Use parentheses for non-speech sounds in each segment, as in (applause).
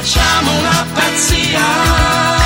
facciamo una pazzia.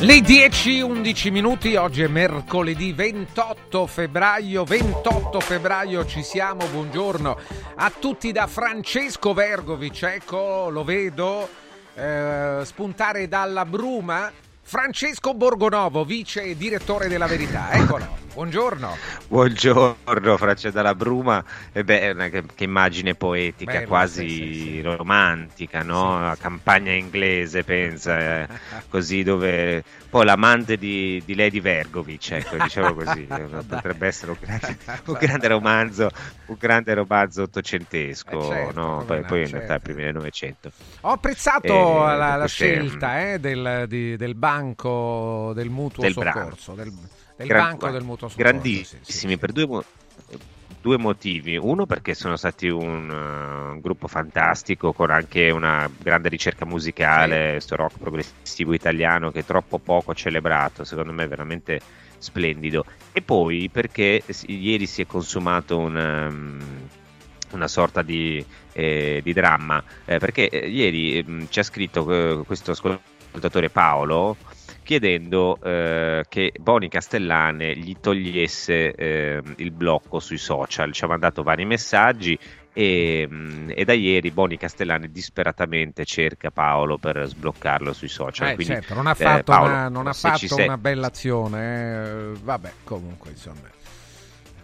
Le 10-11 minuti, oggi è mercoledì 28 febbraio, 28 febbraio ci siamo, buongiorno a tutti da Francesco Vergovic, ecco lo vedo eh, spuntare dalla bruma, Francesco Borgonovo, vice direttore della Verità, eccolo. Buongiorno. Buongiorno, Francesco dalla Bruma. E beh, è una che, che immagine poetica, Bella, quasi sì, sì, romantica, no? La campagna inglese, pensa, eh, così dove poi l'amante di, di Lady Vergovic, ecco, diciamo così, eh, potrebbe essere un grande, un grande romanzo, un grande romanzo ottocentesco, Eh, certo, no? Poi, no, poi in certo. realtà primi del Novecento. Ho apprezzato Eh, la, la scelta eh, del, di- del banco del mutuo Del soccorso, del, del Gran- banco del mutuo soccorso. grandissimi sì, sì, per due, due motivi. Uno perché sono stati un, uh, un gruppo fantastico con anche una grande ricerca musicale, questo rock progressivo italiano che è troppo poco celebrato, secondo me è veramente splendido. E poi perché ieri si è consumato un... um, una sorta di, eh, di dramma eh, perché eh, ieri ehm, ci ha scritto eh, questo ascoltatore Paolo chiedendo eh, che Boni Castellane gli togliesse eh, il blocco sui social. Ci ha mandato vari messaggi e, mh, e da ieri Boni Castellane disperatamente cerca Paolo per sbloccarlo sui social. Eh, Quindi, certo, non ha eh, fatto, Paolo, una, non ha fatto una bella azione. eh, vabbè, comunque, insomma.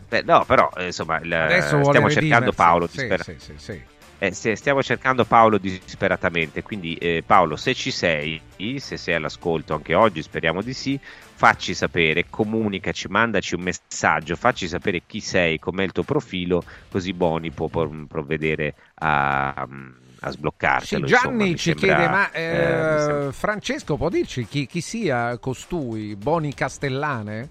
Beh, no, però eh, insomma, il- vuole stiamo cercando redimersi. Paolo Sì, sì, sì, sì. Eh, se- stiamo cercando Paolo disperatamente, quindi eh, Paolo se ci sei, se sei all'ascolto anche oggi, speriamo di sì, facci sapere, comunicaci, mandaci un messaggio, facci sapere chi sei, com'è il tuo profilo, così Boni può provvedere a, a Sì, sbloccartelo. Gianni insomma, ci sembra, chiede, ma eh, eh, Francesco può dirci chi, chi sia costui, Boni Castellane?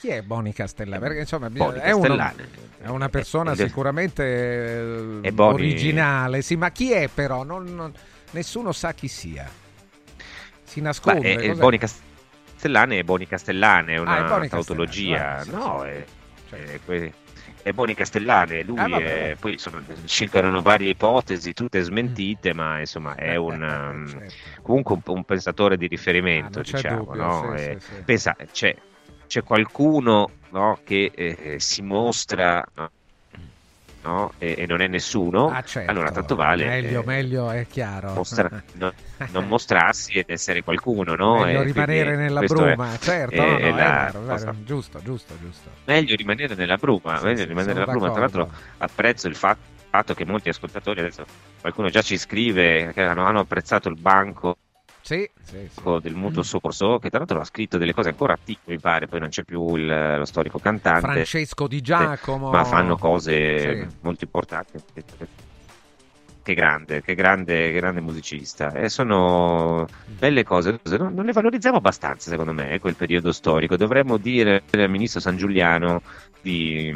Chi è Boni Castellane? Perché insomma Boni è, uno- è una persona Eh, sicuramente eh, è Boni- originale, sì, ma chi è però? Non- non- nessuno sa chi sia. Si nasconde. è, è? Boni Castellane è Boni Castellane, è Ah, una è Boni tautologia. Castellane, sì, no, sì. è, Certo. è que- è Boni Castellane, lui Ah, è- poi sono, circolano varie ipotesi, tutte smentite, ma insomma è un, um, Certo. comunque un, un pensatore di Ah, riferimento, c'è diciamo. dubbio, no? sì, sì, sì. Pensa, c'è, c'è qualcuno no, che eh, si mostra no, e, e non è nessuno, Ah, certo. allora tanto vale Meglio, eh, meglio, è chiaro. mostra- (laughs) no- non mostrarsi ed essere qualcuno, no? Meglio E rimanere quindi nella questo è- bruma, certo, è- no, è la vero, vero, giusto, giusto, giusto. meglio rimanere nella bruma, Sì, meglio sì, rimanere nella bruma. Tra l'altro apprezzo il fa- fatto che molti ascoltatori adesso qualcuno già ci scrive che hanno, hanno apprezzato il banco Sì, sì, sì. del mutuo soccorso, che tra l'altro ha scritto delle cose ancora antiche, mi pare, poi non c'è più il- lo storico cantante. Francesco Di Giacomo. ma fanno cose molto importanti. Che grande, che grande, che grande musicista. E sono belle cose, non, non le valorizziamo abbastanza, secondo me, eh, quel periodo storico. Dovremmo dire al ministro San Giuliano di,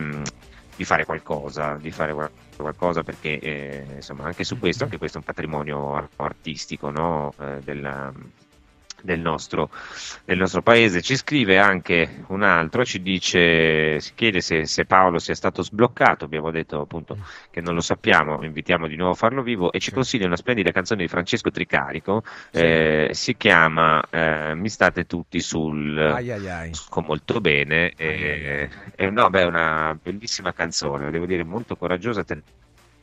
di fare qualcosa, di fare qual- qualcosa perché eh, insomma anche su questo, anche questo è un patrimonio ar- artistico no? Eh, della- del nostro, del nostro paese. Ci scrive anche un altro, ci dice, si chiede se, se Paolo sia stato sbloccato, abbiamo detto appunto che non lo sappiamo, invitiamo di nuovo a farlo vivo. E ci consiglia una splendida canzone di Francesco Tricarico, Sì. eh, si chiama eh, Mi state tutti sul... Ai ai ai. Con molto bene, e, e no, beh, è una bellissima canzone, devo dire molto coraggiosa. Ter-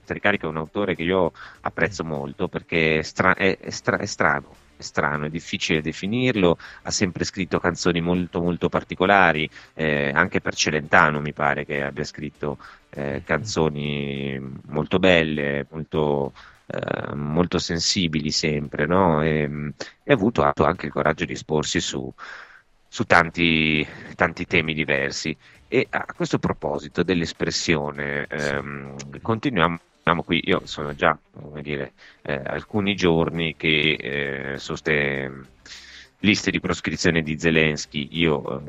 Tricarico è un autore che io apprezzo molto perché è, stra- è- stra- è strano, strano, è difficile definirlo, ha sempre scritto canzoni molto molto particolari, eh, anche per Celentano mi pare che abbia scritto eh, canzoni molto belle, molto, eh, molto sensibili sempre, no? E, e ha avuto, anche il coraggio di esporsi su, su tanti, tanti temi diversi. E a questo proposito dell'espressione, ehm, continuiamo qui. Io sono già, come dire, eh, alcuni giorni che eh, su queste liste di proscrizione di Zelensky io eh,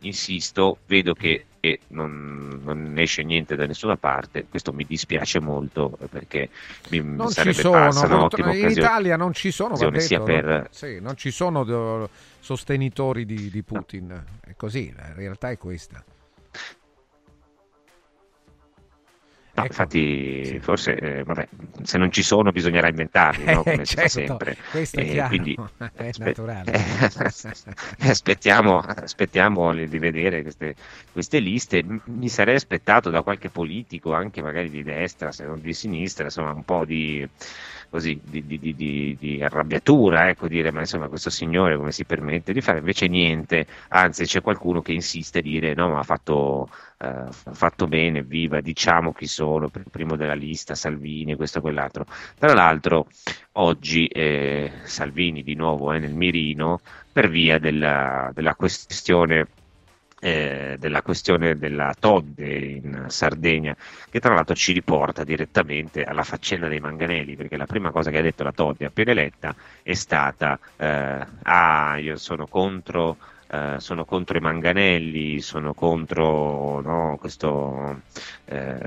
insisto, vedo che, che non, non esce niente da nessuna parte. Questo mi dispiace molto eh, perché mi Non ci sarebbe sono, passa un'ottima in occasione. Italia non ci sono, detto, sia no? per- Sì, non ci sono eh, sostenitori di, di Putin, è così, la realtà è questa. No, Ecco, infatti, sì. forse, eh, vabbè, se non ci sono bisognerà inventarli, no? (laughs) Eh, come si fa certo, sempre. questo è Eh, quindi (laughs) è aspe- naturale. eh, (laughs) aspettiamo, aspettiamo di vedere queste, queste liste. Mi sarei aspettato da qualche politico, anche magari di destra, se non di sinistra, insomma, un po' di, così, di, di- di- di- arrabbiatura, ecco, dire, ma insomma, questo signore come si permette di fare? Invece niente, anzi c'è qualcuno che insiste a dire, no, ma ha fatto, eh, fatto bene, viva, diciamo chi sono, pr- primo della lista, Salvini, questo e quell'altro. Tra l'altro, oggi eh, Salvini di nuovo è nel mirino per via della, della questione eh, della questione della Todde in Sardegna, che tra l'altro ci riporta direttamente alla faccenda dei manganelli, perché la prima cosa che ha detto la Todde appena eletta è stata eh, ah, io sono contro, eh, sono contro i manganelli, sono contro no, questo eh,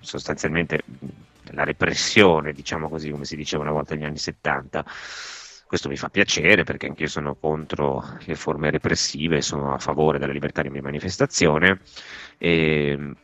sostanzialmente la repressione, diciamo così, come si diceva una volta negli anni 70. Questo mi fa piacere perché anch'io sono contro le forme repressive, sono a favore della libertà di manifestazione. E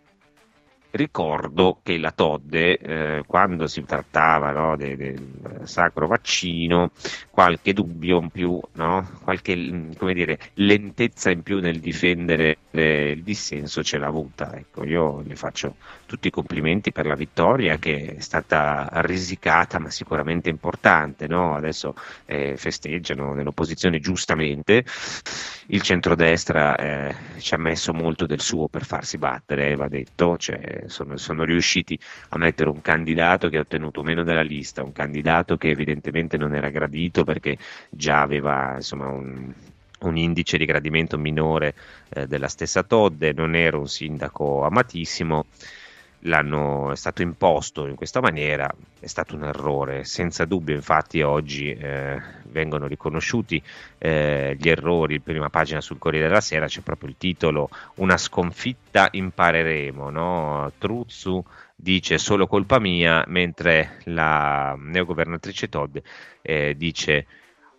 ricordo che la Todde, eh, quando si trattava no, de- del sacro vaccino, qualche dubbio in più, no? qualche mm, dire, lentezza in più nel difendere eh, il dissenso ce l'ha avuta. Ecco, io le faccio tutti i complimenti per la vittoria che è stata risicata ma sicuramente importante. No? Adesso eh, festeggiano nell'opposizione giustamente. Il centrodestra eh, ci ha messo molto del suo per farsi battere, va detto, cioè, sono, sono riusciti a mettere un candidato che ha ottenuto meno della lista, un candidato che evidentemente non era gradito perché già aveva insomma, un, un indice di gradimento minore eh, della stessa Todde, non era un sindaco amatissimo, l'hanno, è stato imposto in questa maniera, è stato un errore, senza dubbio infatti oggi eh, vengono riconosciuti eh, gli errori, prima pagina sul Corriere della Sera c'è proprio il titolo Una sconfitta impareremo, no? Truzzu dice solo colpa mia, mentre la neogovernatrice Todd eh, dice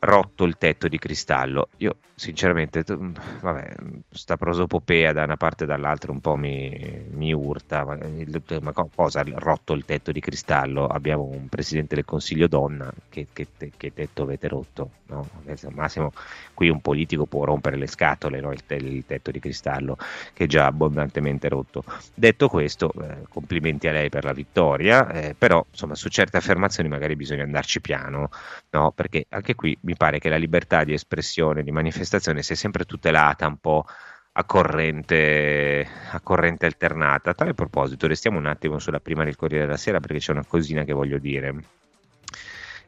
rotto il tetto di cristallo. Io sinceramente, tu- vabbè, sta prosopopea da una parte e dall'altra un po' mi, mi urta, ma, il- ma co- cosa rotto il tetto di cristallo? Abbiamo un presidente del Consiglio donna, che, che, che tetto avete rotto? No? Massimo qui un politico può rompere le scatole, no? il, te- il tetto di cristallo che è già abbondantemente rotto. Detto questo, eh, complimenti a lei per la vittoria, eh, però insomma su certe affermazioni magari bisogna andarci piano, no? perché anche qui mi pare che la libertà di espressione, di manifestazione sia sempre tutelata un po' a corrente, a corrente alternata. A tale proposito, restiamo un attimo sulla prima del Corriere della Sera perché c'è una cosina che voglio dire.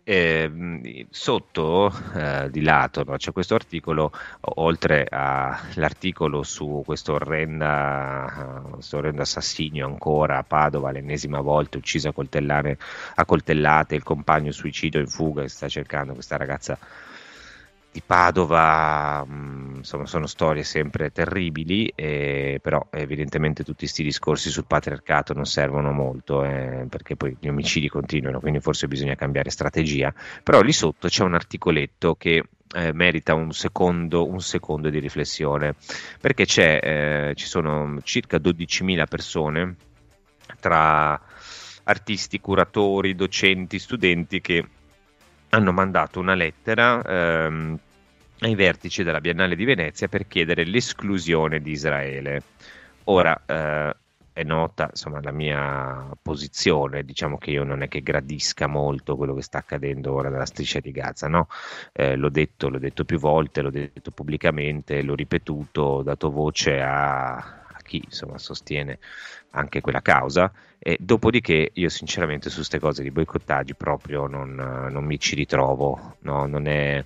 Eh, sotto eh, di lato no, c'è questo articolo, oltre all'articolo su questo orrenda, uh, orrendo assassinio ancora a Padova, l'ennesima volta uccisa a, a coltellate, il compagno suicidio in fuga che sta cercando questa ragazza di Padova, mh, insomma, sono storie sempre terribili, eh, però evidentemente tutti questi discorsi sul patriarcato non servono molto, eh, perché poi gli omicidi continuano, quindi forse bisogna cambiare strategia. Però lì sotto c'è un articoletto che eh, merita un secondo, un secondo di riflessione, perché eh, ci sono circa 12.000 persone tra artisti, curatori, docenti, studenti che hanno mandato una lettera ehm, ai vertici della Biennale di Venezia per chiedere l'esclusione di Israele. Ora eh, è nota insomma, la mia posizione, diciamo che io non è che gradisca molto quello che sta accadendo ora nella striscia di Gaza, no? Eh, l'ho detto, l'ho detto più volte, l'ho detto pubblicamente, l'ho ripetuto, ho dato voce a, chi insomma, sostiene anche quella causa. E dopodiché io sinceramente su queste cose di boicottaggi proprio non, non mi ci ritrovo, no? non è...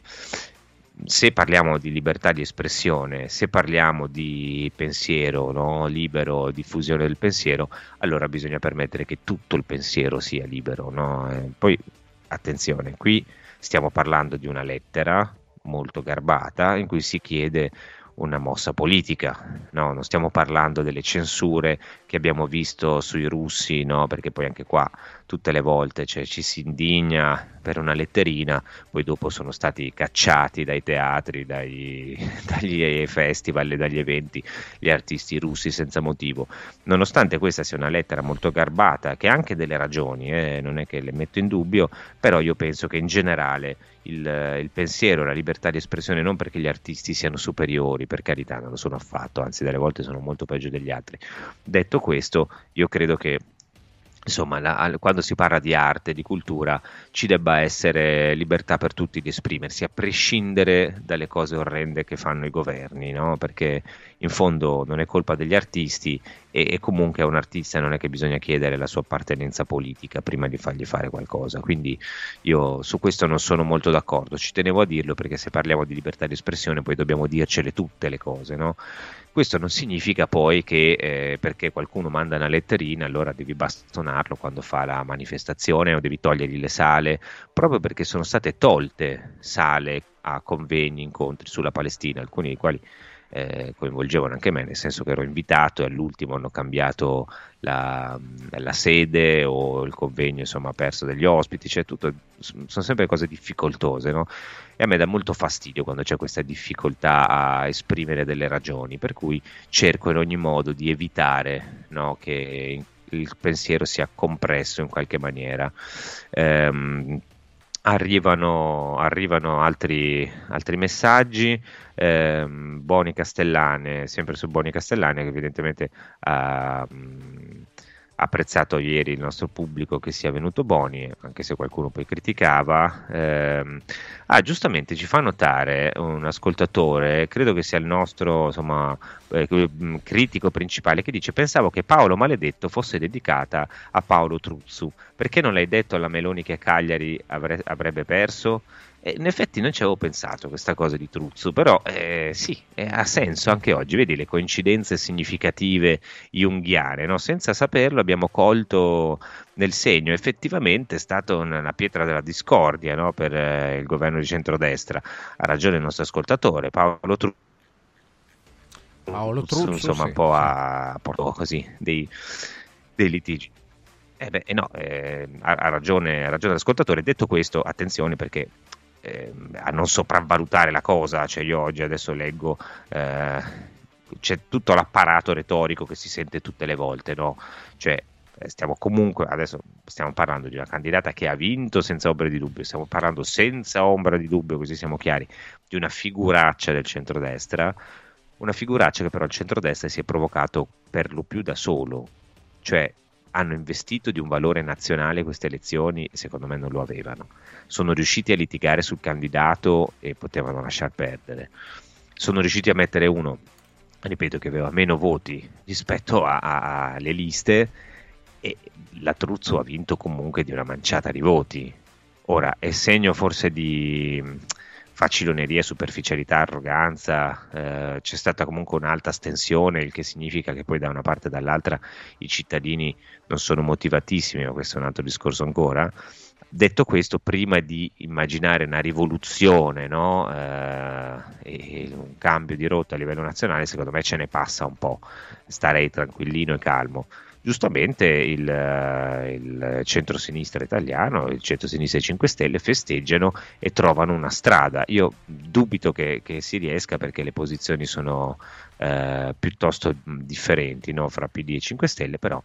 Se parliamo di libertà di espressione, se parliamo di pensiero no? libero, diffusione del pensiero, allora bisogna permettere che tutto il pensiero sia libero. No? Poi attenzione, qui stiamo parlando di una lettera molto garbata in cui si chiede una mossa politica, no? non stiamo parlando delle censure che abbiamo visto sui russi, no? perché poi anche qua tutte le volte cioè, ci si indigna per una letterina, poi dopo sono stati cacciati dai teatri, dai, (laughs) dagli festival e dagli eventi gli artisti russi senza motivo. Nonostante questa sia una lettera molto garbata, che ha anche delle ragioni, eh, non è che le metto in dubbio, però io penso che in generale il, il pensiero, la libertà di espressione, non perché gli artisti siano superiori, per carità, non lo sono affatto, anzi delle volte sono molto peggio degli altri. Detto questo, io credo che insomma, la, quando si parla di arte, di cultura, ci debba essere libertà per tutti di esprimersi, a prescindere dalle cose orrende che fanno i governi, no? perché in fondo non è colpa degli artisti e, e, comunque a un artista non è che bisogna chiedere la sua appartenenza politica prima di fargli fare qualcosa. Quindi io su questo non sono molto d'accordo, ci tenevo a dirlo perché se parliamo di libertà di espressione poi dobbiamo dircele tutte le cose, no? Questo non significa poi che eh, perché qualcuno manda una letterina allora devi bastonarlo quando fa la manifestazione o devi togliergli le sale, proprio perché sono state tolte sale a convegni, incontri sulla Palestina, alcuni dei quali eh, coinvolgevano anche me, nel senso che ero invitato e all'ultimo hanno cambiato la, la, sede o il convegno, insomma, perso degli ospiti, cioè tutto, sono sempre cose difficoltose, no? E a me dà molto fastidio quando c'è questa difficoltà a esprimere delle ragioni, per cui cerco in ogni modo di evitare no, che il pensiero sia compresso in qualche maniera. Ehm, arrivano, arrivano altri, altri messaggi. Eh, Boni Castellane, sempre su Boni Castellane, che evidentemente ha, apprezzato ieri il nostro pubblico che sia venuto Boni, anche se qualcuno poi criticava. Eh, ah, giustamente ci fa notare un ascoltatore, credo che sia il nostro insomma, eh, critico principale, che dice: Pensavo che Paolo Maledetto fosse dedicata a Paolo Truzzu. Perché non l'hai detto alla Meloni che Cagliari avre- avrebbe perso? E in effetti non ci avevo pensato questa cosa di Truzzo, però eh, sì, eh, ha senso anche oggi, vedi le coincidenze significative junghiane, no? senza saperlo abbiamo colto nel segno, effettivamente è stata una, pietra della discordia no? per eh, il governo di centrodestra, ha ragione il nostro ascoltatore, Paolo Truzzo. Paolo Truzzo, insomma, sì, un po' sì. a portò così dei, dei litigi. Eh beh, no, eh, ha ragione, ha ragione l'ascoltatore. Detto questo, attenzione perché eh, a non sopravvalutare la cosa, cioè io oggi adesso leggo, eh, c'è tutto l'apparato retorico che si sente tutte le volte, no? Cioè, eh, stiamo comunque, adesso stiamo parlando di una candidata che ha vinto senza ombra di dubbio, stiamo parlando senza ombra di dubbio, così siamo chiari, di una figuraccia del centrodestra, una figuraccia che però il centrodestra si è provocato per lo più da solo, cioè hanno investito di un valore nazionale queste elezioni e secondo me non lo avevano. Sono riusciti a litigare sul candidato e potevano lasciar perdere. Sono riusciti a mettere uno, ripeto, che aveva meno voti rispetto alle liste e la Truzzo ha vinto comunque di una manciata di voti. Ora è segno forse di faciloneria, superficialità, arroganza, eh, c'è stata comunque un'alta stensione, il che significa che poi da una parte e dall'altra i cittadini non sono motivatissimi, ma questo è un altro discorso ancora. Detto questo, prima di immaginare una rivoluzione no? eh, e un cambio di rotta a livello nazionale, secondo me ce ne passa un po', starei tranquillino e calmo giustamente il, il centro-sinistra italiano, il centro-sinistra e i 5 Stelle festeggiano e trovano una strada. Io dubito che, che si riesca perché le posizioni sono eh, piuttosto differenti no? fra PD e 5 Stelle, però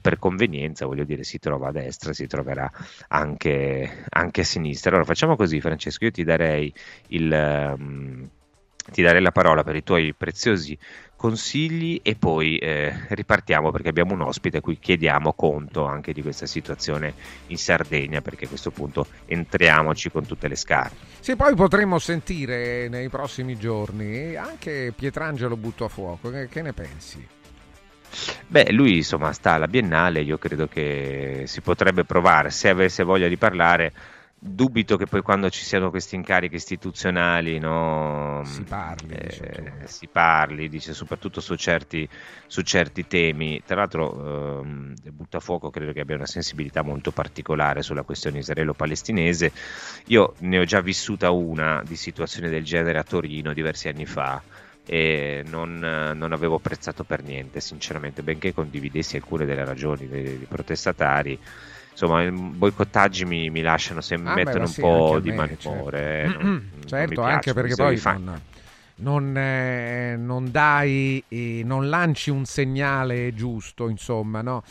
per convenienza, voglio dire, si trova a destra, si troverà anche, anche a sinistra. Allora facciamo così, Francesco, io ti darei il... Um, ti darei la parola per i tuoi preziosi consigli e poi eh, ripartiamo perché abbiamo un ospite a cui chiediamo conto anche di questa situazione in Sardegna perché a questo punto entriamoci con tutte le scarpe. Sì, poi potremmo sentire nei prossimi giorni anche Pietrangelo Butto a Fuoco, che, che ne pensi? Beh, lui insomma sta alla Biennale, io credo che si potrebbe provare, se avesse voglia di parlare, dubito che poi quando ci siano questi incarichi istituzionali no, si, parli, eh, si parli, dice soprattutto su certi, su certi temi. Tra l'altro eh, Buttafuoco credo che abbia una sensibilità molto particolare sulla questione israelo-palestinese. Io ne ho già vissuta una di situazioni del genere a Torino diversi anni fa. e non, non avevo apprezzato per niente, sinceramente, benché condividessi alcune delle ragioni dei, dei protestatari. Insomma, i boicottaggi mi, mi lasciano sempre, Ah, mi beh, mettono ma un sì, po' di me, malincuore. certo. non- non certo, piace, anche perché poi non, non, eh, non dai, eh, non lanci un segnale giusto, insomma, no?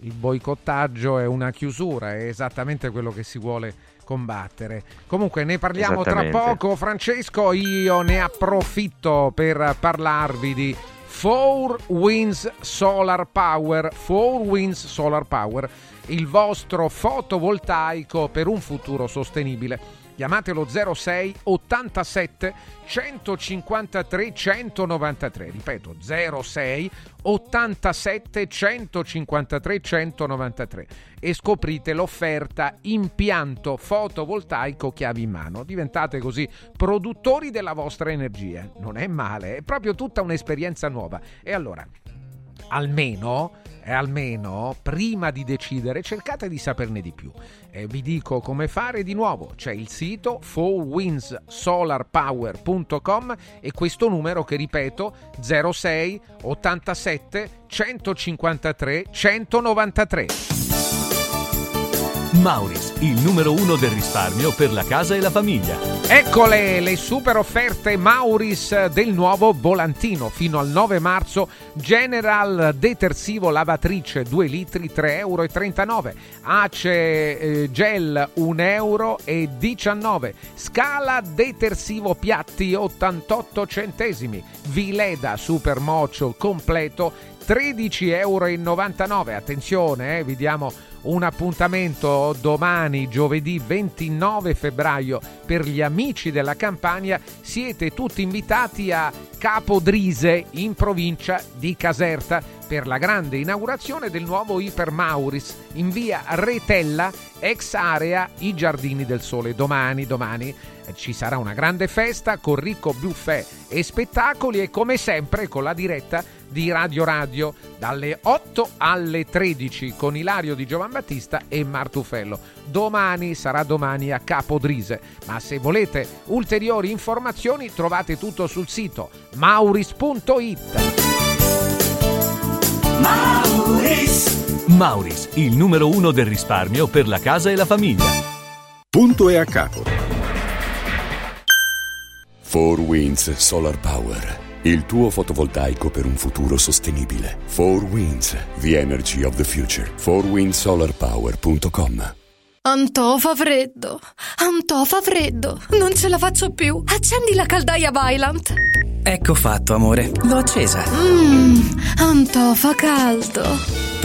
Il boicottaggio è una chiusura, è esattamente quello che si vuole combattere. Comunque ne parliamo tra poco, Francesco, io ne approfitto per parlarvi di 4 Winds Solar Power, 4 Winds Solar Power, il vostro fotovoltaico per un futuro sostenibile. Chiamatelo 06 87 153 193. Ripeto 06 87 153 193 e scoprite l'offerta impianto fotovoltaico chiavi in mano. Diventate così produttori della vostra energia. Non è male, è proprio tutta un'esperienza nuova. E allora, almeno, eh, almeno prima di decidere cercate di saperne di più. E vi dico come fare di nuovo. C'è il sito 4windsolarpower.com e questo numero che ripeto 06 87 153 193. Mauris, il numero uno del risparmio per la casa e la famiglia. Eccole le super offerte Mauris del nuovo volantino. Fino al 9 marzo General detersivo lavatrice 2 litri 3,39 euro. Ace eh, gel 1,19 euro. Scala detersivo piatti 88 centesimi. Vileda super mocio completo 13,99 euro. Attenzione, eh, vi diamo un appuntamento domani, giovedì 29 febbraio, per gli amici della Campania. Siete tutti invitati a Capodrise, in provincia di Caserta, per la grande inaugurazione del nuovo Iper Mauris in via Retella, ex area I Giardini del Sole. Domani, domani ci sarà una grande festa con ricco buffet e spettacoli e come sempre con la diretta di Radio Radio dalle 8 alle 13 con Ilario di Giovan Battista e Martufello. Domani sarà domani a Capodrise, ma se volete ulteriori informazioni trovate tutto sul sito mauris.it. Mauris, il numero uno del risparmio per la casa e la famiglia. Punto e a capo. 4 Winds Solar Power. Il tuo fotovoltaico per un futuro sostenibile. 4 Winds, the energy of the future. 4windsolarpower.com Antò fa freddo, Antò fa freddo, non ce la faccio più. Accendi la caldaia Vylant. Ecco fatto, amore. L'ho accesa. Mmm, Antò fa caldo.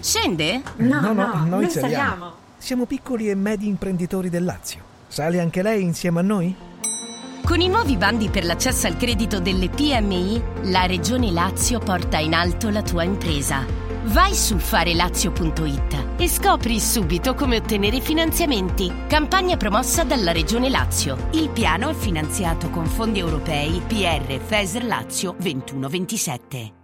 Scende? No, no, noi, saliamo. Siamo piccoli e medi imprenditori del Lazio. Sale anche lei insieme a noi? Con i nuovi bandi per l'accesso al credito delle PMI, la Regione Lazio porta in alto la tua impresa. Vai su farelazio.it e scopri subito come ottenere finanziamenti. Campagna promossa dalla Regione Lazio. Il piano è finanziato con fondi europei PR FESR Lazio 2127.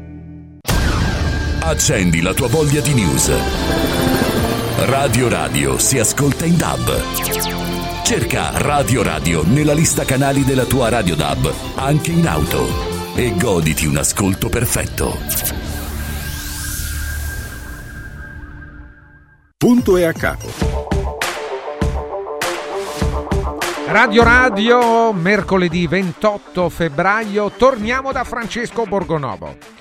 Accendi la tua voglia di news. Radio Radio si ascolta in DAB. Cerca Radio Radio nella lista canali della tua Radio DAB, anche in auto. E goditi un ascolto perfetto. Punto e a capo. Radio Radio, mercoledì 28 febbraio, torniamo da Francesco Borgonovo.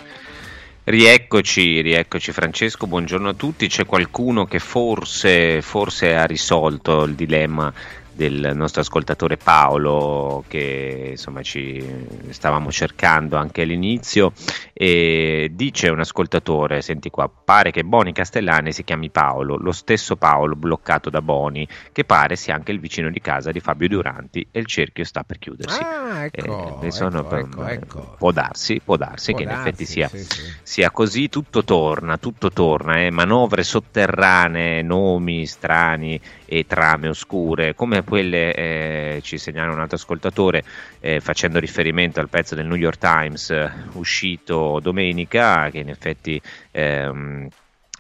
Rieccoci, rieccoci Francesco, buongiorno a tutti. C'è qualcuno che forse, forse ha risolto il dilemma del nostro ascoltatore Paolo che insomma ci stavamo cercando anche all'inizio e dice un ascoltatore senti qua pare che Boni Castellani si chiami Paolo lo stesso Paolo bloccato da Boni che pare sia anche il vicino di casa di Fabio Duranti e il cerchio sta per chiudersi Ah, ecco, Eh, ecco, per- ecco, ecco. può darsi può darsi Può che in darsi, effetti sia, sì, sì. sia così tutto torna tutto torna eh, manovre sotterranee nomi strani e trame oscure come quelle eh, ci segnala un altro ascoltatore eh, facendo riferimento al pezzo del New York Times eh, uscito domenica che in effetti ehm,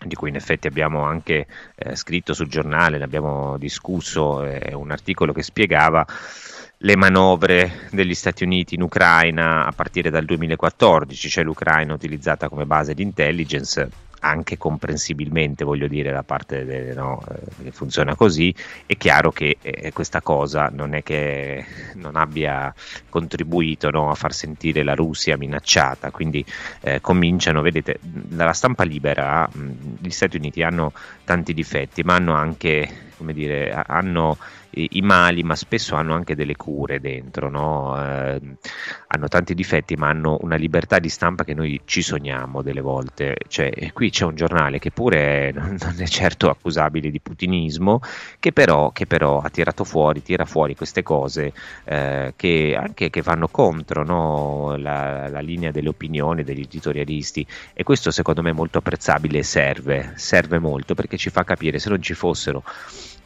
di cui in effetti abbiamo anche eh, scritto sul giornale, ne abbiamo discusso, eh, un articolo che spiegava le manovre degli Stati Uniti in Ucraina a partire dal 2014, cioè l'Ucraina utilizzata come base di intelligence anche comprensibilmente voglio dire da parte de- no, eh, funziona così. È chiaro che eh, questa cosa non è che non abbia contribuito no, a far sentire la Russia minacciata. Quindi eh, cominciano vedete dalla stampa libera mh, gli Stati Uniti hanno tanti difetti ma hanno anche come dire ha- hanno i mali, ma spesso hanno anche delle cure dentro, no? Eh, hanno tanti difetti, ma hanno una libertà di stampa che noi ci sogniamo delle volte. Cioè, qui c'è un giornale che pure (laughs) non è certo accusabile di putinismo, che però, che però ha tirato fuori, tira fuori queste cose eh, che anche che vanno contro no? la, la linea delle opinioni degli editorialisti e questo secondo me è molto apprezzabile e serve, serve molto perché ci fa capire se non ci fossero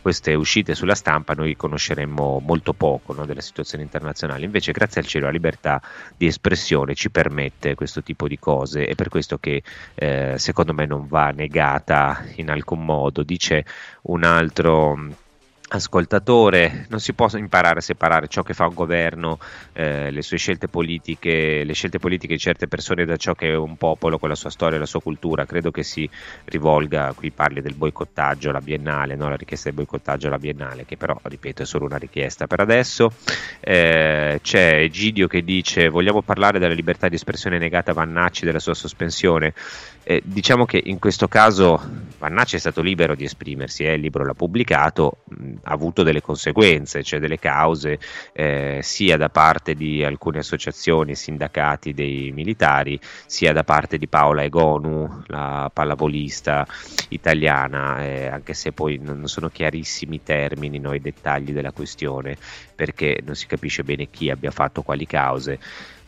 queste uscite sulla stampa noi conosceremmo molto poco no, della situazione internazionale. Invece, grazie al cielo, la libertà di espressione ci permette questo tipo di cose e per questo che eh, secondo me non va negata in alcun modo. Dice un altro ascoltatore, non si può imparare a separare ciò che fa un governo, eh, le sue scelte politiche, le scelte politiche di certe persone da ciò che è un popolo con la sua storia e la sua cultura. Credo che si rivolga, qui parli del boicottaggio alla biennale, no? la richiesta del boicottaggio alla biennale, che però, ripeto, è solo una richiesta per adesso. Eh, c'è Egidio che dice vogliamo parlare della libertà di espressione negata a Vannacci della sua sospensione. Eh, diciamo che in questo caso Vannacci è stato libero di esprimersi, eh, il libro l'ha pubblicato, avuto delle conseguenze, cioè delle cause eh, sia da parte di alcune associazioni e sindacati dei militari, sia da parte di Paola Egonu, la pallavolista italiana, eh, anche se poi non sono chiarissimi i termini, no, i dettagli della questione, perché non si capisce bene chi abbia fatto quali cause.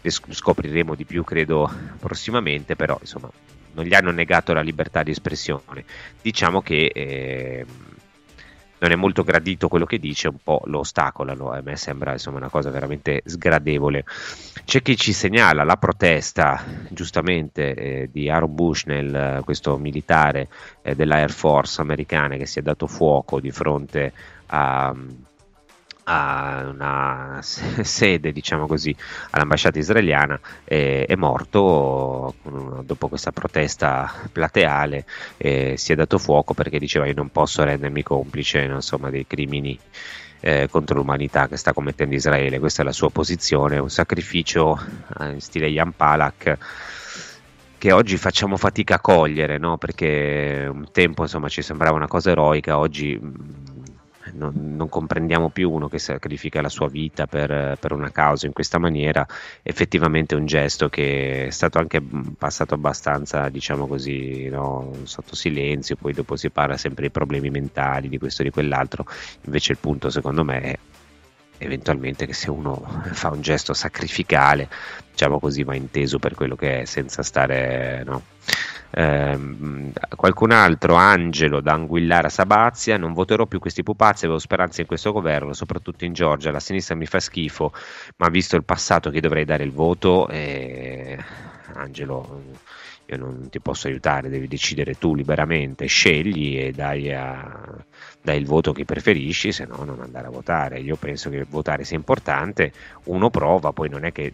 Le scopriremo di più, credo, prossimamente, però insomma non gli hanno negato la libertà di espressione. Diciamo che eh, non è molto gradito quello che dice, un po' lo ostacolano, a me sembra insomma, una cosa veramente sgradevole. C'è chi ci segnala la protesta, giustamente, eh, di Aaron Bushnell, questo militare eh, dell'Air Force americana che si è dato fuoco di fronte a a una (laughs) sede, diciamo così, all'ambasciata israeliana, eh, è morto dopo questa protesta plateale, eh, si è dato fuoco perché diceva io non posso rendermi complice insomma, dei crimini eh, contro l'umanità che sta commettendo Israele, questa è la sua posizione, un sacrificio eh, in stile Jan Palak che oggi facciamo fatica a cogliere, no? perché un tempo insomma, ci sembrava una cosa eroica, oggi non, non, comprendiamo più uno che sacrifica la sua vita per, per, una causa in questa maniera, effettivamente è un gesto che è stato anche passato abbastanza, diciamo così, no, sotto silenzio, poi dopo si parla sempre di problemi mentali, di questo e di quell'altro, invece il punto secondo me è eventualmente che se uno (laughs) fa un gesto sacrificale, diciamo così, va inteso per quello che è, senza stare... No? Ehm, qualcun altro, Angelo da Anguillara Sabazia, non voterò più questi pupazzi, avevo speranze in questo governo, soprattutto in Georgia, la sinistra mi fa schifo, ma visto il passato che dovrei dare il voto, eh, Angelo, io non ti posso aiutare, devi decidere tu liberamente, scegli e dai, a, dai il voto che preferisci, se no non andare a votare. Io penso che votare sia importante, uno prova, poi non è che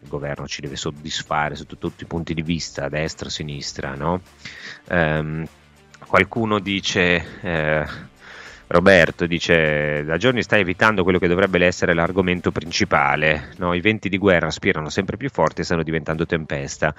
il governo ci deve soddisfare sotto tutti i punti di vista, destra, sinistra, no? Um, qualcuno dice... Eh, Roberto dice: Da giorni stai evitando quello che dovrebbe essere l'argomento principale. No? I venti di guerra spirano sempre più forti e stanno diventando tempesta.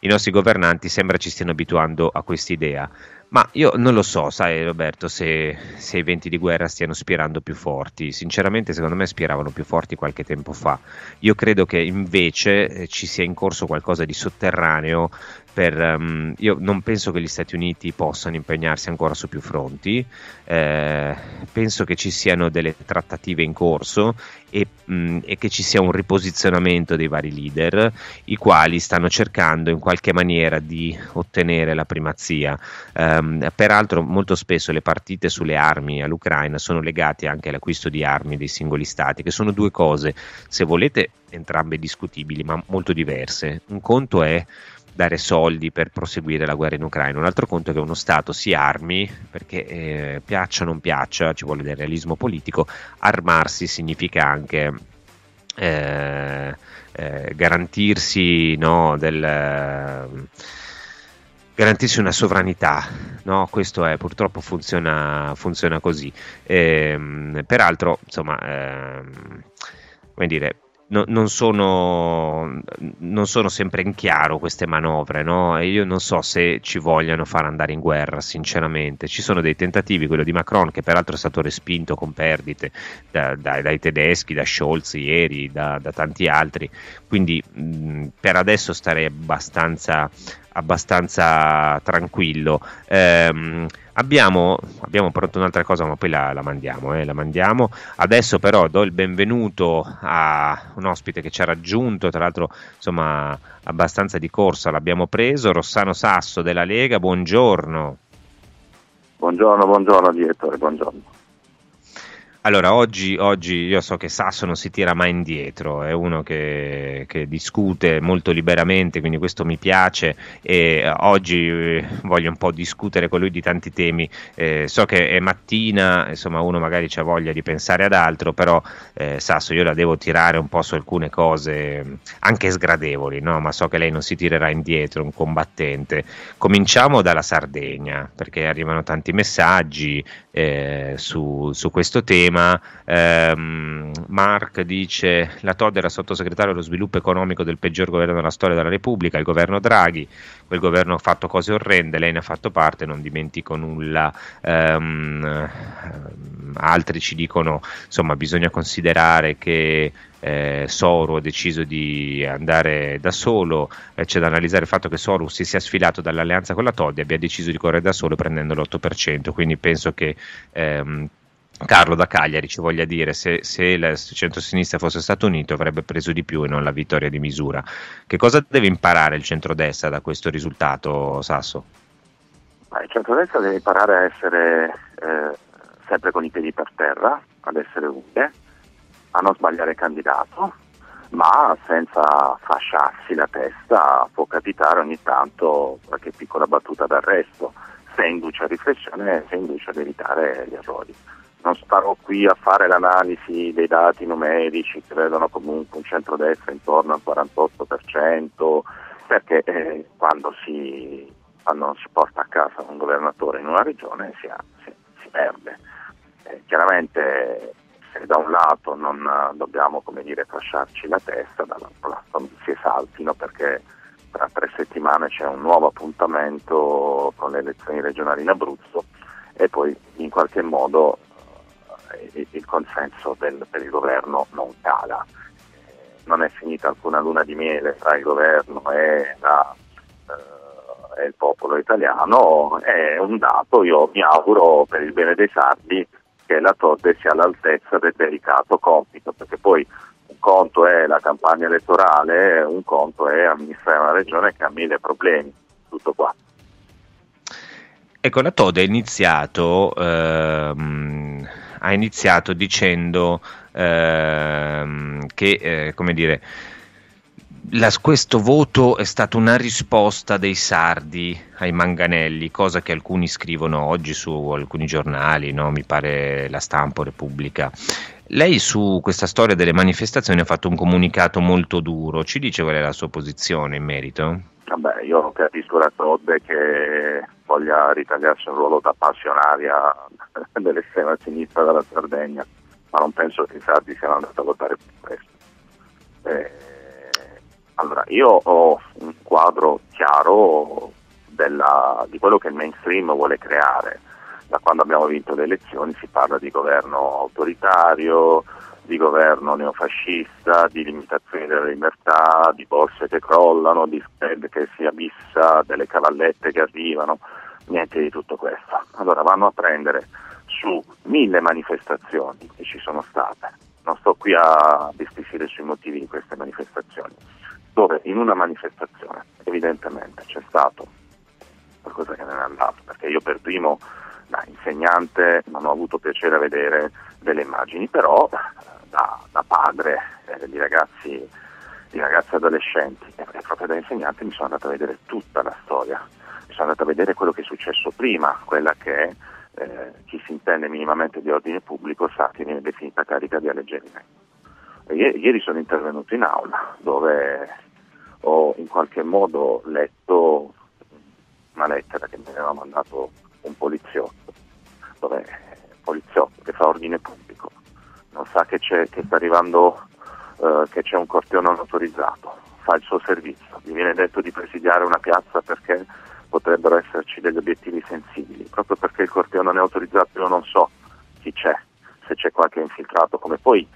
I nostri governanti sembra ci stiano abituando a quest'idea. Ma io non lo so, sai Roberto, se, se, i venti di guerra stiano spirando più forti. Sinceramente, secondo me spiravano più forti qualche tempo fa. Io credo che invece eh, ci sia in corso qualcosa di sotterraneo per, um, io non penso che gli Stati Uniti possano impegnarsi ancora su più fronti, eh, penso che ci siano delle trattative in corso e, mh, e, che ci sia un riposizionamento dei vari leader, i quali stanno cercando in qualche maniera di ottenere la primazia. Um, peraltro molto spesso le partite sulle armi all'Ucraina sono legate anche all'acquisto di armi dei singoli stati, che sono due cose, se volete, entrambe discutibili, ma molto diverse. Un conto è dare soldi per proseguire la guerra in Ucraina. Un altro conto è che uno Stato si armi, perché eh, piaccia o non piaccia, ci vuole del realismo politico, armarsi significa anche eh, eh, garantirsi no, del garantirsi una sovranità, no? questo è purtroppo funziona, funziona così. Ehm, peraltro, insomma, ehm, come dire, no, non, sono, non, sono, sempre in chiaro queste manovre, no? Io non so se ci vogliano far andare in guerra, sinceramente. Ci sono dei tentativi, quello di Macron, che peraltro è stato respinto con perdite da, da, dai tedeschi, da Scholz ieri, da, da tanti altri. Quindi mh, per adesso starei abbastanza, abbastanza tranquillo. Ehm, Abbiamo, abbiamo, pronto un'altra cosa, ma poi la, la mandiamo, eh, la mandiamo. Adesso però do il benvenuto a un ospite che ci ha raggiunto, tra l'altro insomma abbastanza di corsa l'abbiamo preso, Rossano Sasso della Lega, buongiorno. Buongiorno, buongiorno direttore, buongiorno. Allora, oggi, oggi io so che Sasso non si tira mai indietro, è uno che, che discute molto liberamente, quindi questo mi piace e eh, oggi eh, voglio un po' discutere con lui di tanti temi. Eh, so che è mattina, insomma uno magari ha voglia di pensare ad altro, però eh, Sasso io la devo tirare un po' su alcune cose anche sgradevoli, no? ma so che lei non si tirerà indietro, un combattente. Cominciamo dalla Sardegna, perché arrivano tanti messaggi eh, su, su questo tema tema. Ehm, Mark dice: La Todd era sottosegretario allo sviluppo economico del peggior governo della storia della Repubblica, il governo Draghi. Quel governo ha fatto cose orrende, lei ne ha fatto parte, non dimentico nulla. Ehm, altri ci dicono: insomma, bisogna considerare che. Eh, Soru ha deciso di andare da solo, eh, c'è da analizzare il fatto che Soru si sia sfilato dall'alleanza con la Todd e abbia deciso di correre da solo prendendo l'8%, quindi penso che ehm, Carlo da Cagliari ci voglia dire se, se il centro-sinistra fosse stato unito avrebbe preso di più e non la vittoria di misura. Che cosa deve imparare il centrodestra da questo risultato, Sasso? Il centrodestra deve imparare a essere eh, sempre con i piedi per terra, ad essere umile, a non sbagliare candidato, ma senza fasciarsi la testa può capitare ogni tanto qualche piccola battuta d'arresto, se induce a riflessione, se induce ad evitare gli errori non starò qui a fare l'analisi dei dati numerici che vedono comunque un centrodestra intorno al 48%, perché eh, quando, si, quando, si, porta a casa un governatore in una regione si, ha, si, si perde. Eh, chiaramente se da un lato non dobbiamo come dire, fasciarci la testa, dall'altro lato non si esaltino perché tra tre settimane c'è un nuovo appuntamento con le elezioni regionali in Abruzzo e poi in qualche modo il consenso del, per il governo non cala. Non è finita alcuna luna di miele tra il governo e, la, eh, e il popolo italiano, è un dato, io mi auguro per il bene dei sardi che la Todde sia all'altezza del delicato compito, perché poi un conto è la campagna elettorale, un conto è amministrare una regione che ha mille problemi, tutto qua. Ecco, la Tode ha iniziato ehm, ha iniziato dicendo ehm, che, eh, come dire, la, questo voto è stata una risposta dei sardi ai manganelli, cosa che alcuni scrivono oggi su alcuni giornali, no? mi pare La Stampa Repubblica. Lei su questa storia delle manifestazioni ha fatto un comunicato molto duro, ci dice qual è la sua posizione in merito? Vabbè, io capisco la Todde che voglia ritagliarsi un ruolo da passionaria (laughs) dell'estrema sinistra della Sardegna, ma non penso che i sardi siano andati a votare per questo. Eh, allora, io ho un quadro chiaro della, di quello che il mainstream vuole creare. Da quando abbiamo vinto le elezioni si parla di governo autoritario, di governo neofascista, di limitazioni della libertà, di borse che crollano, di spread che si abissa, delle cavallette che arrivano, niente di tutto questo. Allora vanno a prendere su mille manifestazioni che ci sono state, non sto qui a disquisire sui motivi di queste manifestazioni, dove in una manifestazione evidentemente c'è stato qualcosa che non è andato, perché io per primo da insegnante non ho avuto piacere a vedere delle immagini, però da, da padre eh, di, ragazzi, di ragazzi adolescenti e proprio da insegnante mi sono andato a vedere tutta la storia, mi sono andato a vedere quello che è successo prima, quella che eh, chi si intende minimamente di ordine pubblico sa che viene definita carica di alleggerimento. Ieri sono intervenuto in aula dove ho in qualche modo letto una lettera che mi aveva mandato un poliziotto, dove un poliziotto che fa ordine pubblico, non sa che, che sta arrivando, eh, che c'è un corteo non autorizzato, fa il suo servizio, gli viene detto di presidiare una piazza perché potrebbero esserci degli obiettivi sensibili, proprio perché il corteo non è autorizzato io non so chi c'è, se c'è qualche infiltrato, come poi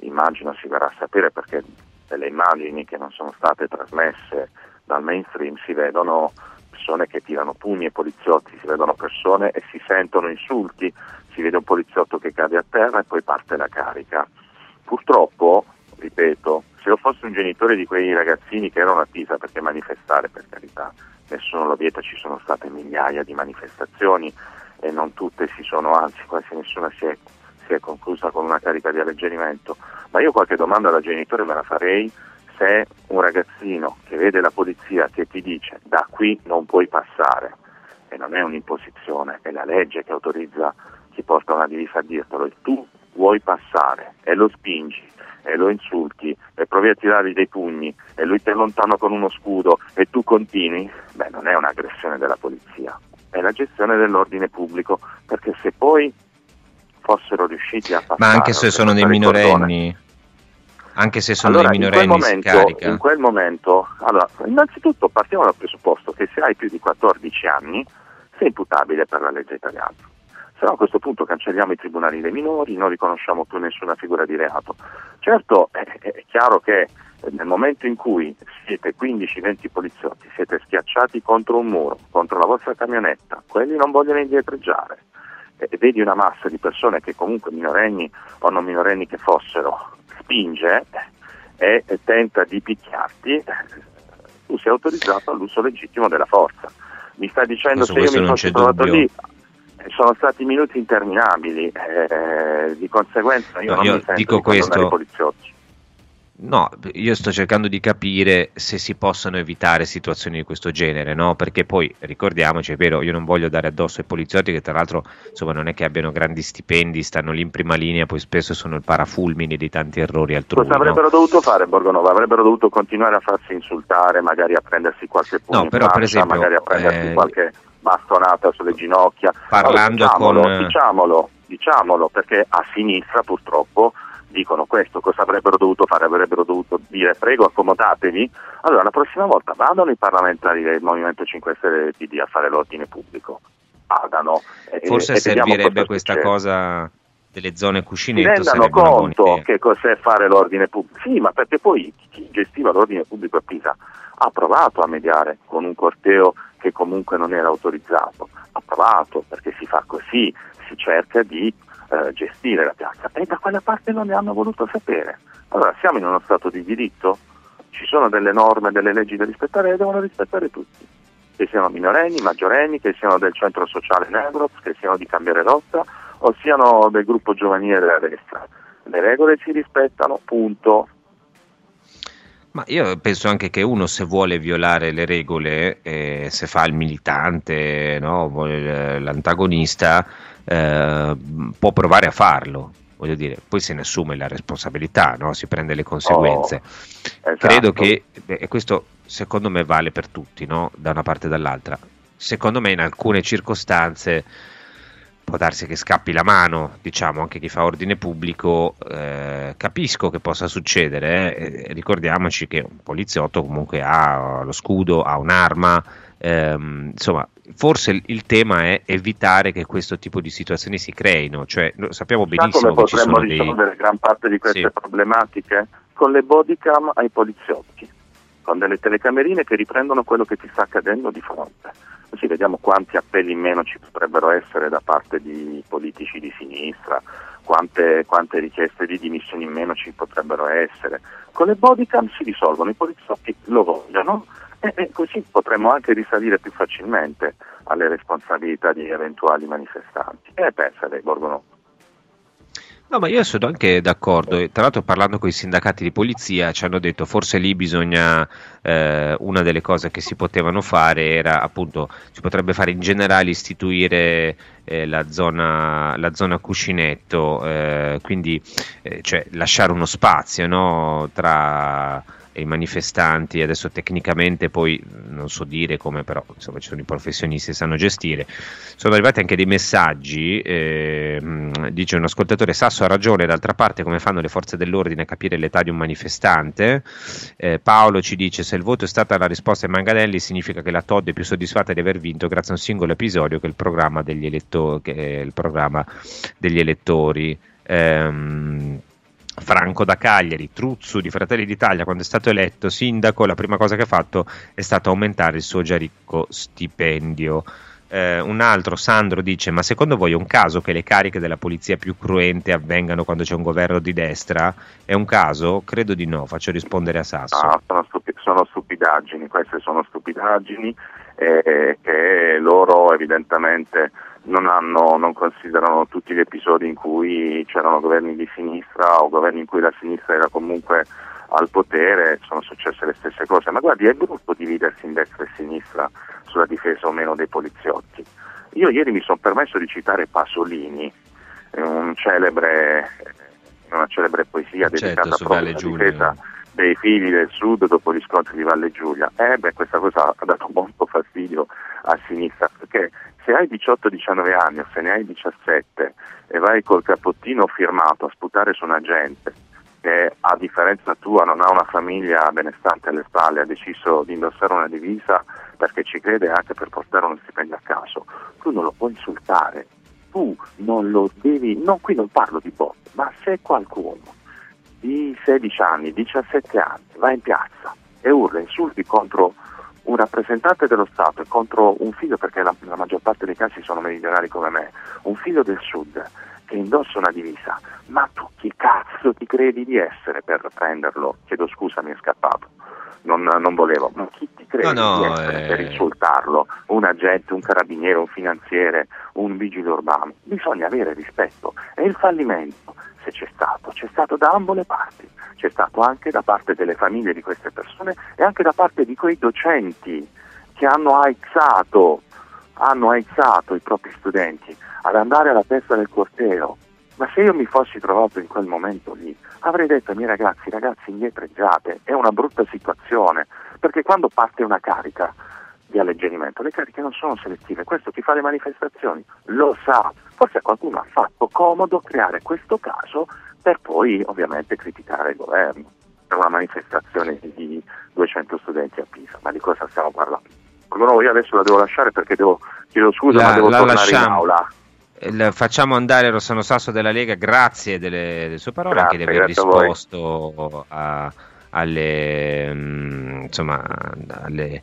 immagino si verrà a sapere perché delle immagini che non sono state trasmesse dal mainstream si vedono persone che tirano pugni ai poliziotti, si vedono persone e si sentono insulti, si vede un poliziotto che cade a terra e poi parte la carica. Purtroppo, ripeto, se io fossi un genitore di quei ragazzini che erano a Pisa perché manifestare, per carità, nessuno lo vieta, ci sono state migliaia di manifestazioni e non tutte si sono, anzi quasi nessuna si è, si è conclusa con una carica di alleggerimento, ma io qualche domanda da genitore me la farei se un ragazzino che vede la polizia che ti dice da qui non puoi passare, e non è un'imposizione, è la legge che autorizza chi porta una divisa a dirtelo, e tu vuoi passare e lo spingi e lo insulti e provi a tirargli dei pugni e lui ti allontana con uno scudo e tu continui, beh non è un'aggressione della polizia, è la gestione dell'ordine pubblico, perché se poi fossero riusciti a passare... Ma anche se sono dei il cordone- minorenni, anche se sono allora, dei minorenni si momento, carica. in quel momento, allora, innanzitutto partiamo dal presupposto che se hai più di 14 anni sei imputabile per la legge italiana. Se no a questo punto cancelliamo i tribunali dei minori, non riconosciamo più nessuna figura di reato. Certo è, è chiaro che nel momento in cui siete 15-20 poliziotti, siete schiacciati contro un muro, contro la vostra camionetta, quelli non vogliono indietreggiare e vedi una massa di persone che comunque minorenni o non minorenni che fossero spinge e, tenta di picchiarti, tu sei autorizzato all'uso legittimo della forza. Mi sta dicendo se io mi c'è trovato dubbio. lì eh, sono stati minuti interminabili, eh, di conseguenza io No, non io mi sento dico di questo- i poliziotti. No, io sto cercando di capire se si possono evitare situazioni di questo genere, no? Perché poi ricordiamoci, è vero, io non voglio dare addosso ai poliziotti che tra l'altro insomma non è che abbiano grandi stipendi, stanno lì in prima linea, poi spesso sono il parafulmine di tanti errori altrui. Cosa no? avrebbero dovuto fare Borgonova? Avrebbero dovuto continuare a farsi insultare, magari a prendersi qualche pugno No, in però, per faccia, esempio, magari a prendersi eh, qualche bastonata sulle ginocchia. Parlando diciamolo, con- diciamolo, diciamolo, perché a sinistra purtroppo dicono questo, cosa avrebbero dovuto fare? Avrebbero dovuto dire prego accomodatevi. Allora la prossima volta vadano i parlamentari del Movimento 5 Stelle e del PD a fare l'ordine pubblico. Vadano. Forse e servirebbe cosa questa succede. cosa delle zone si cuscinetto. rendano una buona conto che cos'è fare l'ordine pubblico. Sì, ma perché poi chi gestiva l'ordine pubblico a Pisa ha provato a mediare con un corteo che comunque non era autorizzato, ha provato perché si fa così, si cerca di eh, gestire la piazza e da quella parte non ne hanno voluto sapere. Allora siamo in uno Stato di diritto, ci sono delle norme, delle leggi da rispettare e devono rispettare tutti, che siano minorenni, maggiorenni, che siano del centro sociale Negros, che siano di cambiare rotta o siano del gruppo giovanile della destra. Le regole si rispettano, punto. Ma io penso anche che uno se vuole violare le regole, eh, se fa il militante, no, vuole- l'antagonista, eh, può provare a farlo. Voglio dire, poi se ne assume la responsabilità, no? si prende le conseguenze. esatto. Credo che, e questo secondo me vale per tutti, no? da una parte e dall'altra. Secondo me in alcune circostanze può darsi che scappi la mano, diciamo, anche chi fa ordine pubblico, eh, capisco che possa succedere, eh, ricordiamoci che un poliziotto comunque ha lo scudo, ha un'arma, ehm, insomma, forse il, tema è evitare che questo tipo di situazioni si creino, cioè sappiamo Sa benissimo come che ci potremmo sono dei... risolvere gran parte di queste Sì. problematiche? Con le bodycam ai poliziotti, con delle telecamerine che riprendono quello che ti sta accadendo di fronte. Così vediamo quanti appelli in meno ci potrebbero essere da parte di politici di sinistra, quante, quante richieste di dimissioni in meno ci potrebbero essere. Con le bodycam si risolvono, i poliziotti lo vogliono e, e così potremmo anche risalire più facilmente alle responsabilità di eventuali manifestanti. E pensa lei, Borgono? No, ma io sono anche d'accordo. Tra l'altro, parlando con i sindacati di polizia, ci hanno detto forse lì bisogna. eh, una delle cose che si potevano fare era appunto, si potrebbe fare in generale istituire eh, la, zona, la zona cuscinetto, eh, quindi eh, cioè, lasciare uno spazio no, tra i manifestanti. Adesso tecnicamente poi non so dire come, però insomma ci sono i professionisti che sanno gestire. Sono arrivati anche dei messaggi, eh, dice un ascoltatore, Sasso ha ragione, d'altra parte come fanno le forze dell'ordine a capire l'età di un manifestante? Eh, Paolo ci dice, se il voto è stata la risposta ai Manganelli significa che la Todd è più soddisfatta di aver vinto grazie a un singolo episodio che il programma degli, eletto- che il programma degli elettori. Ehm, Franco da Cagliari, Truzzu di Fratelli d'Italia, quando è stato eletto sindaco, la prima cosa che ha fatto è stato aumentare il suo già ricco stipendio. Eh, un altro, Sandro, dice: Ma secondo voi è un caso che le cariche della polizia più cruente avvengano quando c'è un governo di destra? È un caso? Credo di no. Faccio rispondere a Sasso. No, sono, stupi- sono stupidaggini, queste sono stupidaggini eh, che loro evidentemente non, hanno, non considerano tutti gli episodi in cui c'erano governi di sinistra o governi in cui la sinistra era comunque al potere, sono successe le stesse cose. Ma guardi, è brutto dividersi in destra e sinistra sulla difesa o meno dei poliziotti. Io ieri mi sono permesso di citare Pasolini, un celebre, una celebre poesia dedicata Certo, su proprio alla difesa dei figli del sud dopo gli scontri di Valle Giulia. Eh beh, questa cosa ha dato molto fastidio a sinistra, perché se hai 18-19 anni o se ne hai 17 e vai col cappottino firmato a sputare su una gente che a differenza tua non ha una famiglia benestante alle spalle, ha deciso di indossare una divisa perché ci crede anche per portare uno stipendio a caso, tu non lo puoi insultare, tu non lo devi, no qui non parlo di bot, ma se qualcuno di 16 anni, 17 anni va in piazza e urla insulti contro un rappresentante dello Stato contro un figlio, perché la, la maggior parte dei casi sono meridionali come me, un figlio del Sud che indossa una divisa, ma tu chi cazzo ti credi di essere per prenderlo? Chiedo scusa, mi è scappato. Non, non volevo, ma chi ti credi No, no, di essere eh. per insultarlo? Un agente, un carabiniere, un finanziere, un vigile urbano? Bisogna avere rispetto. E il fallimento, se c'è stato, c'è stato da ambo le parti. C'è stato anche da parte delle famiglie di queste persone e anche da parte di quei docenti che hanno aizzato, hanno aizzato i propri studenti ad andare alla testa del corteo. Ma se io mi fossi trovato in quel momento lì, avrei detto ai miei ragazzi, ragazzi indietreggiate, è una brutta situazione, perché quando parte una carica di alleggerimento, le cariche non sono selettive, questo chi fa le manifestazioni lo sa, forse qualcuno ha fatto comodo creare questo caso per poi ovviamente criticare il governo per una manifestazione di 200 studenti a Pisa, ma di cosa stiamo parlando? Allora io adesso la devo lasciare perché devo, chiedo scusa, La- ma devo la tornare in lasciamo. aula. Il- facciamo andare Rossano Sasso della Lega, grazie delle, delle sue parole, Grazie, anche di aver grazie a risposto a- alle, mm, insomma, alle,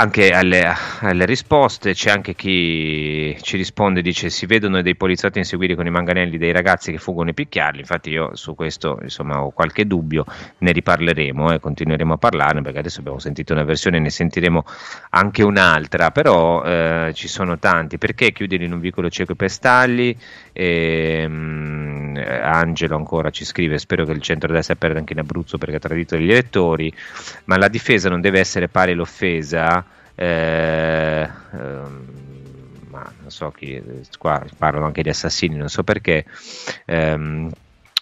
anche alle, alle risposte. C'è anche chi ci risponde, dice si vedono dei poliziotti inseguire con i manganelli dei ragazzi che fuggono e picchiarli, infatti io su questo insomma, ho qualche dubbio, ne riparleremo e continueremo a parlarne perché adesso abbiamo sentito una versione, ne sentiremo anche un'altra, però eh, ci sono tanti. Perché chiudere in un vicolo cieco per stalli? Ehm, eh, Angelo ancora ci scrive: Spero che il centro-destra perda anche in Abruzzo perché ha tradito gli elettori. Ma la difesa non deve essere pari l'offesa. Eh, ehm, ma non so chi qua parlano anche di assassini, non so perché. Ehm,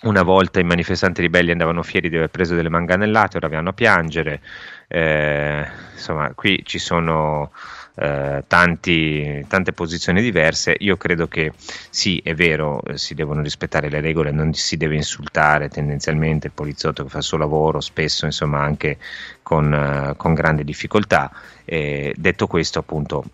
una volta i manifestanti ribelli andavano fieri di aver preso delle manganellate, ora vanno a piangere. Eh, insomma, qui ci sono eh, tanti- tante posizioni diverse. Io credo che sì, è vero, eh, si devono rispettare le regole, non si deve insultare tendenzialmente il poliziotto che fa il suo lavoro, spesso insomma anche con, eh, con grande difficoltà. Eh, detto questo, appunto,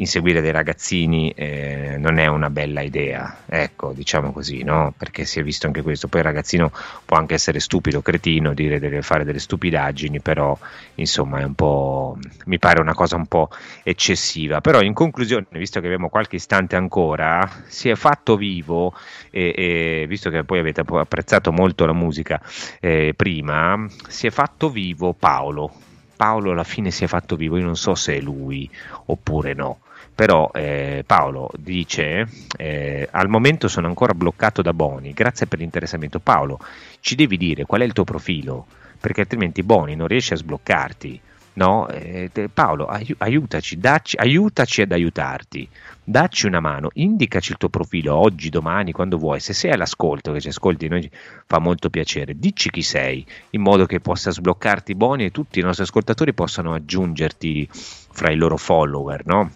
inseguire dei ragazzini eh, non è una bella idea, ecco, diciamo così, no? Perché si è visto anche questo. Poi il ragazzino può anche essere stupido, cretino, dire deve fare delle stupidaggini, però insomma è un po'. mi pare una cosa un po' eccessiva. Però in conclusione, visto che abbiamo qualche istante ancora, si è fatto vivo e, e visto che poi avete apprezzato molto la musica eh, prima, si è fatto vivo Paolo. Paolo alla fine si è fatto vivo, io non so se è lui oppure no. Però eh, Paolo dice, eh, al momento sono ancora bloccato da Boni, grazie per l'interessamento. Paolo, ci devi dire qual è il tuo profilo, perché altrimenti Boni non riesce a sbloccarti. No? Eh, Paolo, ai- aiutaci, dacci- aiutaci ad aiutarti, dacci una mano, indicaci il tuo profilo oggi, domani, quando vuoi. Se sei all'ascolto, che ci ascolti, noi fa molto piacere, dici chi sei, in modo che possa sbloccarti Boni e tutti i nostri ascoltatori possano aggiungerti fra i loro follower, no?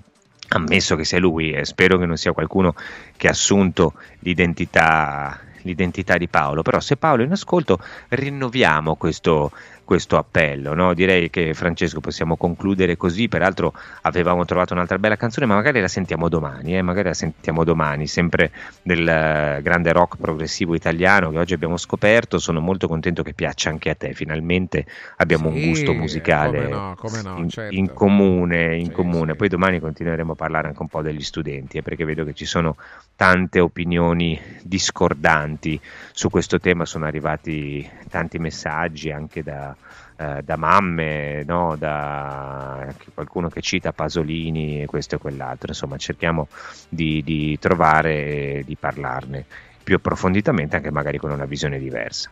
Ammesso che sia lui, e spero che non sia qualcuno che ha assunto l'identità, l'identità di Paolo, però se Paolo è in ascolto rinnoviamo questo, questo appello, no? direi che Francesco possiamo concludere così, peraltro avevamo trovato un'altra bella canzone, ma magari la sentiamo domani, eh? magari la sentiamo domani, sempre del eh, grande rock progressivo italiano che oggi abbiamo scoperto, sono molto contento che piaccia anche a te, finalmente abbiamo un Sì, gusto musicale come no, come no, in, certo. in comune, in comune. poi domani continueremo a parlare anche un po' degli studenti, eh, perché vedo che ci sono tante opinioni discordanti su questo tema, sono arrivati tanti messaggi anche da, eh, da mamme, no? da qualcuno che cita Pasolini e questo e quell'altro, insomma cerchiamo di, di trovare e di parlarne più approfonditamente anche magari con una visione diversa.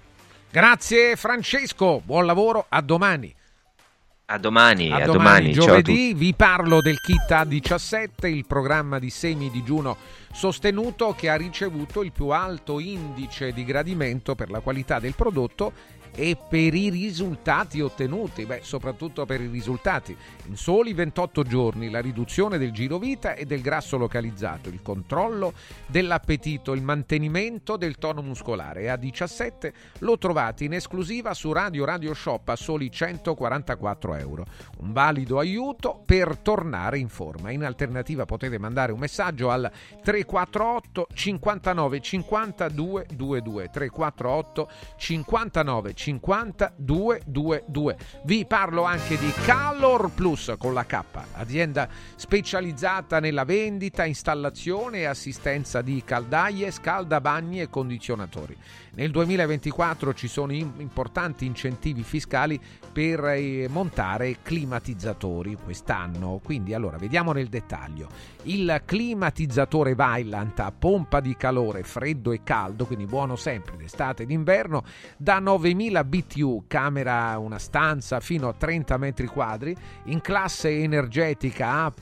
Grazie Francesco, buon lavoro, a domani. A domani, A a domani, domani. Ciao a giovedì vi parlo del kit A17, il programma di semi digiuno sostenuto che ha ricevuto il più alto indice di gradimento per la qualità del prodotto e per i risultati ottenuti, beh, soprattutto per i risultati. In soli 28 giorni la riduzione del giro vita e del grasso localizzato, il controllo dell'appetito, il mantenimento del tono muscolare. A 17 lo trovate in esclusiva su Radio Radio Shop a soli 144 euro. Un valido aiuto per tornare in forma. In alternativa potete mandare un messaggio al 348 59 50 222 348 59 50 222. Vi parlo anche di Calor Plus con la K, azienda specializzata nella vendita, installazione e assistenza di caldaie, scaldabagni e condizionatori. Nel 2024 ci sono im- importanti incentivi fiscali per eh, montare climatizzatori quest'anno, quindi allora vediamo nel dettaglio. Il climatizzatore Vaillant a pompa di calore freddo e caldo, quindi buono sempre d'estate ed inverno, da 9000 BTU, camera una stanza fino a 30 metri quadri, in classe energetica A++,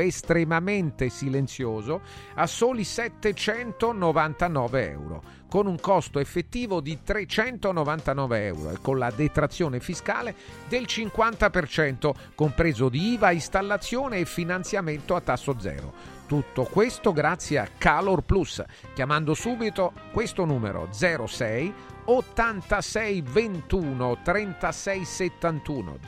estremamente silenzioso, a soli 799 euro con un costo effettivo di 399 euro e con la detrazione fiscale del 50%, compreso di IVA, installazione e finanziamento a tasso zero. Tutto questo grazie a Calor Plus, chiamando subito questo numero 06 86 21 36 71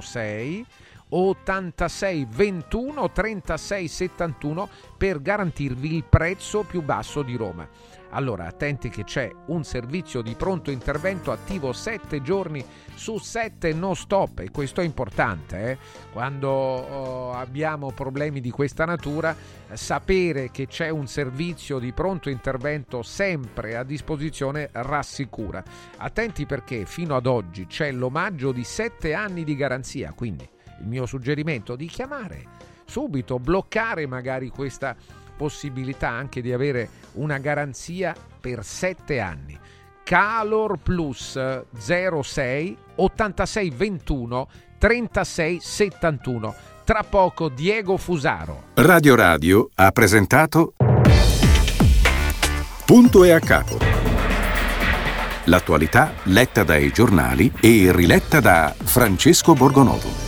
06 86 21 36 71 per garantirvi il prezzo più basso di Roma. Allora, attenti che c'è un servizio di pronto intervento attivo 7 giorni su 7 non stop e questo è importante. eh. Quando oh, abbiamo problemi di questa natura, sapere che c'è un servizio di pronto intervento sempre a disposizione rassicura. Attenti perché fino ad oggi c'è l'omaggio di 7 anni di garanzia, quindi il mio suggerimento è di chiamare subito, bloccare magari questa possibilità anche di avere una garanzia per 7 anni. Calor Plus 06 86 21 36 71. Tra poco Diego Fusaro. Radio Radio ha presentato Punto e a capo. L'attualità letta dai giornali e riletta da Francesco Borgonovo.